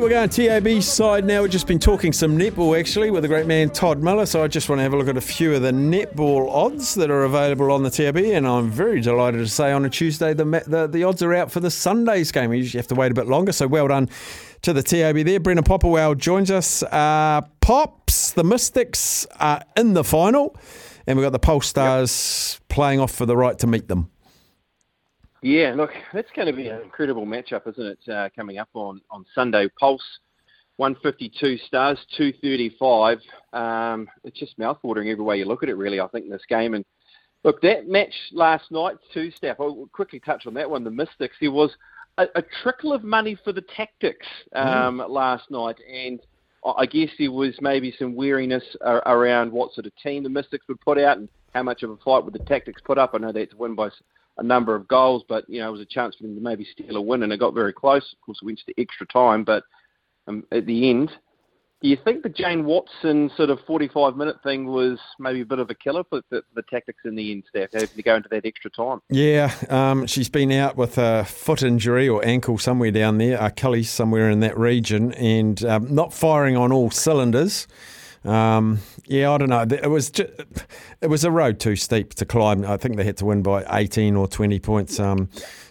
We're going TAB side now. We've just been talking some netball actually with the great man Todd Miller. So I just want to have a look at a few of the netball odds that are available on the TAB. And I'm very delighted to say on a Tuesday the the, the odds are out for the Sunday's game. We usually have to wait a bit longer. So well done to the TAB there. Brendan Popplewell joins us. Uh, Pops, the Mystics are in the final. And we've got the Pulse Stars yep. playing off for the right to meet them. Yeah, look, that's going to be an incredible matchup, isn't it? Uh, coming up on, on Sunday, Pulse 152 stars, 235. Um, it's just mouthwatering every way you look at it, really. I think in this game, and look, that match last night, two step. I'll quickly touch on that one. The Mystics. There was a, a trickle of money for the Tactix um, mm. last night, and I guess there was maybe some weariness around what sort of team the Mystics would put out and how much of a fight would the Tactix put up. I know had to win by a number of goals, but you know it was a chance for them to maybe steal a win, and it got very close. Of course, it went to extra time, but um, at the end, do you think the Jane Watson sort of 45 minute thing was maybe a bit of a killer for the, the Tactix in the end, Steph, having to go into that extra time? Yeah, um, she's been out with a foot injury or ankle somewhere down there, Achilles somewhere in that region, and um, not firing on all cylinders. Um, yeah, I don't know. It was just, it was a road too steep to climb. I think they had to win by 18 or 20 points, um,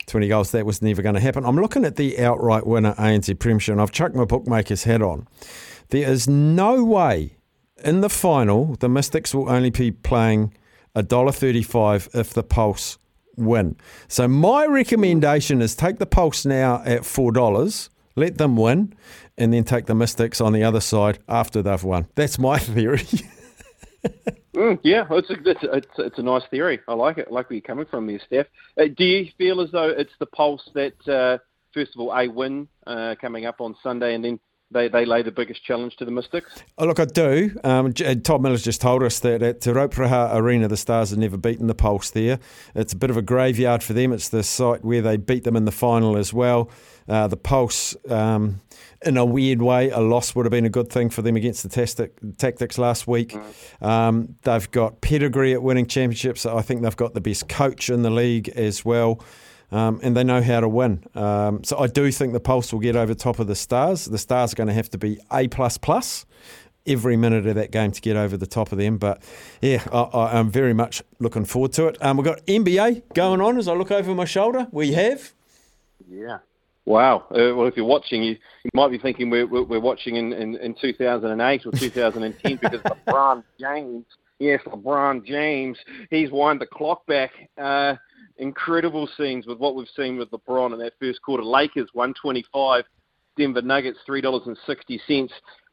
20 goals. That was never going to happen. I'm looking at the outright winner ANZ Premiership, and I've chucked my bookmaker's hat on. There is no way in the final the Mystics will only be playing $1.35 if the Pulse win. So my recommendation is take the Pulse now at $4 let them win, and then take the Mystics on the other side after they've won. That's my theory. mm, yeah, it's a, it's, a, it's, a nice theory. I like it. I like where you're coming from there, Steph. Uh, do you feel as though it's the pulse that, uh, first of all, a win uh, coming up on Sunday, and then they, they lay the biggest challenge to the Mystics? Oh, look, I do. Um, uh, Todd Miller's just told us that at Te Rauparaha Arena, the Stars have never beaten the Pulse there. It's a bit of a graveyard for them. It's the site where they beat them in the final as well. Uh, the Pulse, um, in a weird way, a loss would have been a good thing for them against the tastic, Tactix last week. Mm. Um, they've got pedigree at winning championships. I think they've got the best coach in the league as well um, and they know how to win. Um, so I do think the Pulse will get over top of the Stars. The Stars are going to have to be A plus plus every minute of that game to get over the top of them. But yeah, I, am very much looking forward to it. Um, we've got NBA going on as I look over my shoulder. We have. Yeah. Wow. Uh, well, if you're watching, you, you might be thinking we're, we're watching in, in, in 2008 or 2010 because LeBron James, yes, LeBron James, he's wind the clock back. Uh, incredible scenes with what we've seen with LeBron in that first quarter. Lakers 125, Denver Nuggets $3.60.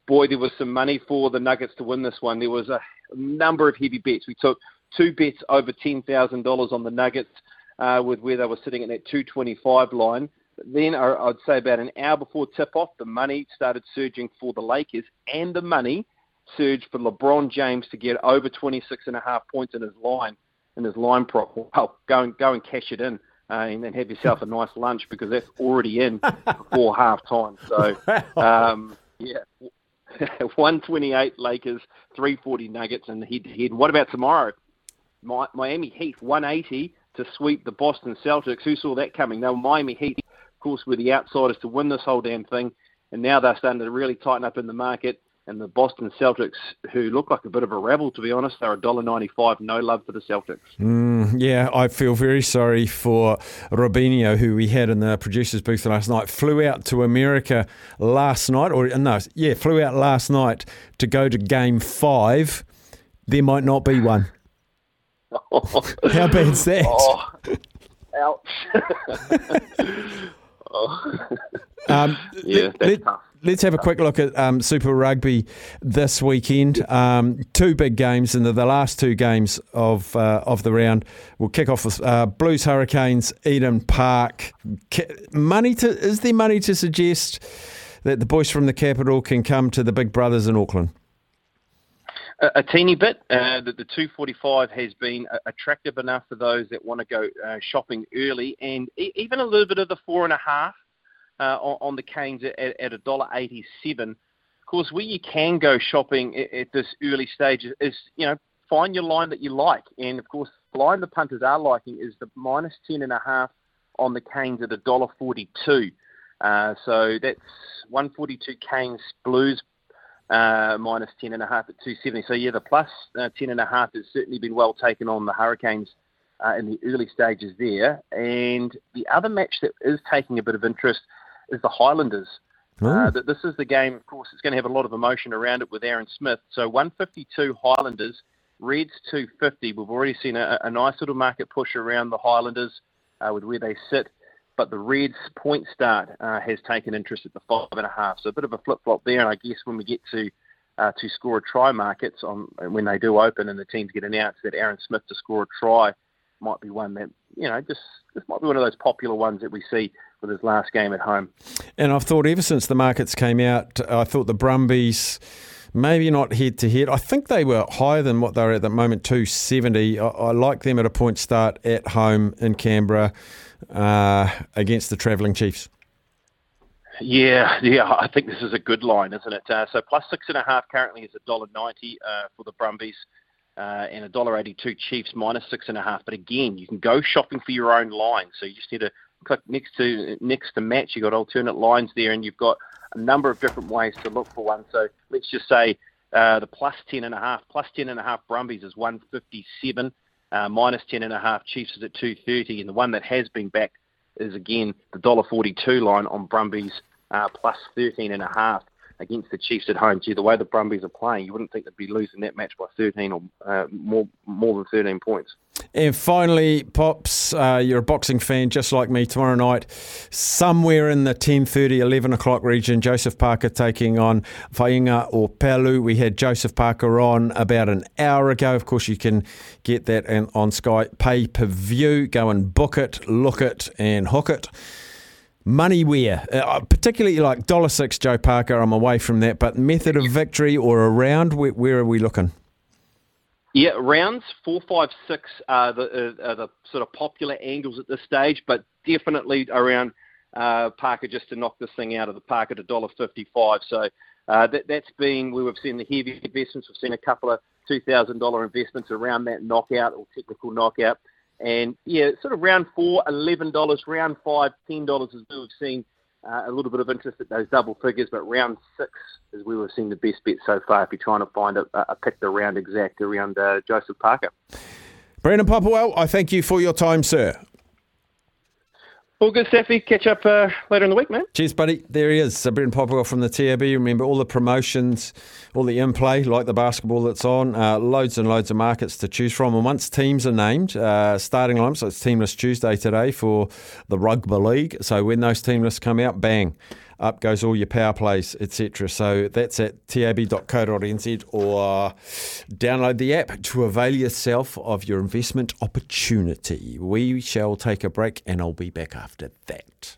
Boy, there was some money for the Nuggets to win this one. There was a number of heavy bets. We took two bets over $10,000 on the Nuggets uh, with where they were sitting at that 225 line. Then I'd say about an hour before tip-off, the money started surging for the Lakers, and the money surged for LeBron James to get over 26 and a half points in his line in his line prop, well, go and go and cash it in. Uh, and then have yourself a nice lunch because that's already in before half time. So, um, yeah, 128 Lakers, 340 Nuggets, and head to head. What about tomorrow? My, Miami Heat, 180 to sweep the Boston Celtics. Who saw that coming? Now, Miami Heat, of course, were the outsiders to win this whole damn thing, and now they're starting to really tighten up in the market and the Boston Celtics, who look like a bit of a rebel, to be honest. They're $1.95, no love for the Celtics. Mm, yeah, I feel very sorry for Robinho, who we had in the producer's booth last night. Flew out to America last night, or no, yeah, flew out last night to go to game five. There might not be one. How bad's that? Oh, ouch. oh. Um, yeah, that's let, tough let's have a quick look at um, Super Rugby this weekend. Um, two big games, and the, the last two games of uh, of the round will kick off with uh, Blues Hurricanes, Eden Park. Money to is there money to suggest that the boys from the capital can come to the Big Brothers in Auckland? A, teeny bit. Uh, the, the 245 has been attractive enough for those that want to go uh, shopping early, and e- even a little bit of the four and a half uh, on, on, the canes at, at $1.87. Of course, where you can go shopping at, at this early stage is, is, you know, find your line that you like. And of course, the line the punters are liking is the minus 10.5 on the canes at $1.42. Uh, so that's 142 Canes Blues uh, minus 10.5 at 270. So, yeah, the plus uh, 10.5 has certainly been well taken on the Hurricanes uh, in the early stages there. And the other match that is taking a bit of interest is the Highlanders. Uh, this is the game, of course, it's going to have a lot of emotion around it with Aaron Smith. So 152 Highlanders, Reds 250. We've already seen a, a nice little market push around the Highlanders uh, with where they sit. But the Reds point start uh, has taken interest at the five and a half. So a bit of a flip flop there. And I guess when we get to uh, to score a try markets on when they do open and the teams get announced that Aaron Smith to score a try might be one that you know just this might be one of those popular ones that we see with his last game at home. And I've thought ever since the markets came out, I thought the Brumbies. Maybe not head to head. I think they were higher than what they were at the moment, 270. I, I like them at a point start at home in Canberra uh, against the travelling Chiefs. Yeah, yeah, I think this is a good line, isn't it? Uh, so plus six and a half currently is a dollar ninety uh, for the Brumbies, uh, and a dollar eighty-two Chiefs minus six and a half. But again, you can go shopping for your own line. So you just need to click next to next to match. You've got alternate lines there, and you've got a number of different ways to look for one. So let's just say uh, the plus ten and a half, plus ten and a half Brumbies is one fifty-seven. Uh, minus ten and a half. Chiefs is at two thirty, and the one that has been backed is again the dollar forty two line on Brumbies uh, plus thirteen and a half against the Chiefs at home. Gee, the way the Brumbies are playing, you wouldn't think they'd be losing that match by 13 or uh, more more than 13 points. And finally, Pops, uh, you're a boxing fan just like me. Tomorrow night, somewhere in the 10.30, 11 o'clock region, Joseph Parker taking on Faiga Opelu. We had Joseph Parker on about an hour ago. Of course, you can get that on Sky pay-per-view. Go and book it, look it and hook it. Money where? Uh, particularly like dollar six Joe Parker, I'm away from that, but method of victory or around, where, where are we looking? Yeah, rounds four, five, six are the, uh, are the sort of popular angles at this stage, but definitely around uh, Parker just to knock this thing out of the park at a dollar fifty-five. So uh, that, that's been we have seen the heavy investments. We've seen a couple of two thousand dollar investments around that knockout or technical knockout. And yeah, sort of round four, eleven dollars. Round five, ten dollars as we've seen uh, a little bit of interest at those double figures. But round six is we've seen the best bet so far. If you're trying to find a, a pick the round exact around uh, Joseph Parker. Brendan Popplewell, I thank you for your time, sir. All good, Staffy. Catch up uh, later in the week, man. Cheers, buddy. There he is, Brendan Popplewell from the TAB. Remember all the promotions, all the in play, like the basketball that's on, uh, loads and loads of markets to choose from. And once teams are named, uh, starting lineups, so it's Teamless Tuesday today for the Rugby League. So when those team lists come out, bang, up goes all your power plays, etc. So that's at tab.co.nz or download the app to avail yourself of your investment opportunity. We shall take a break and I'll be back after that.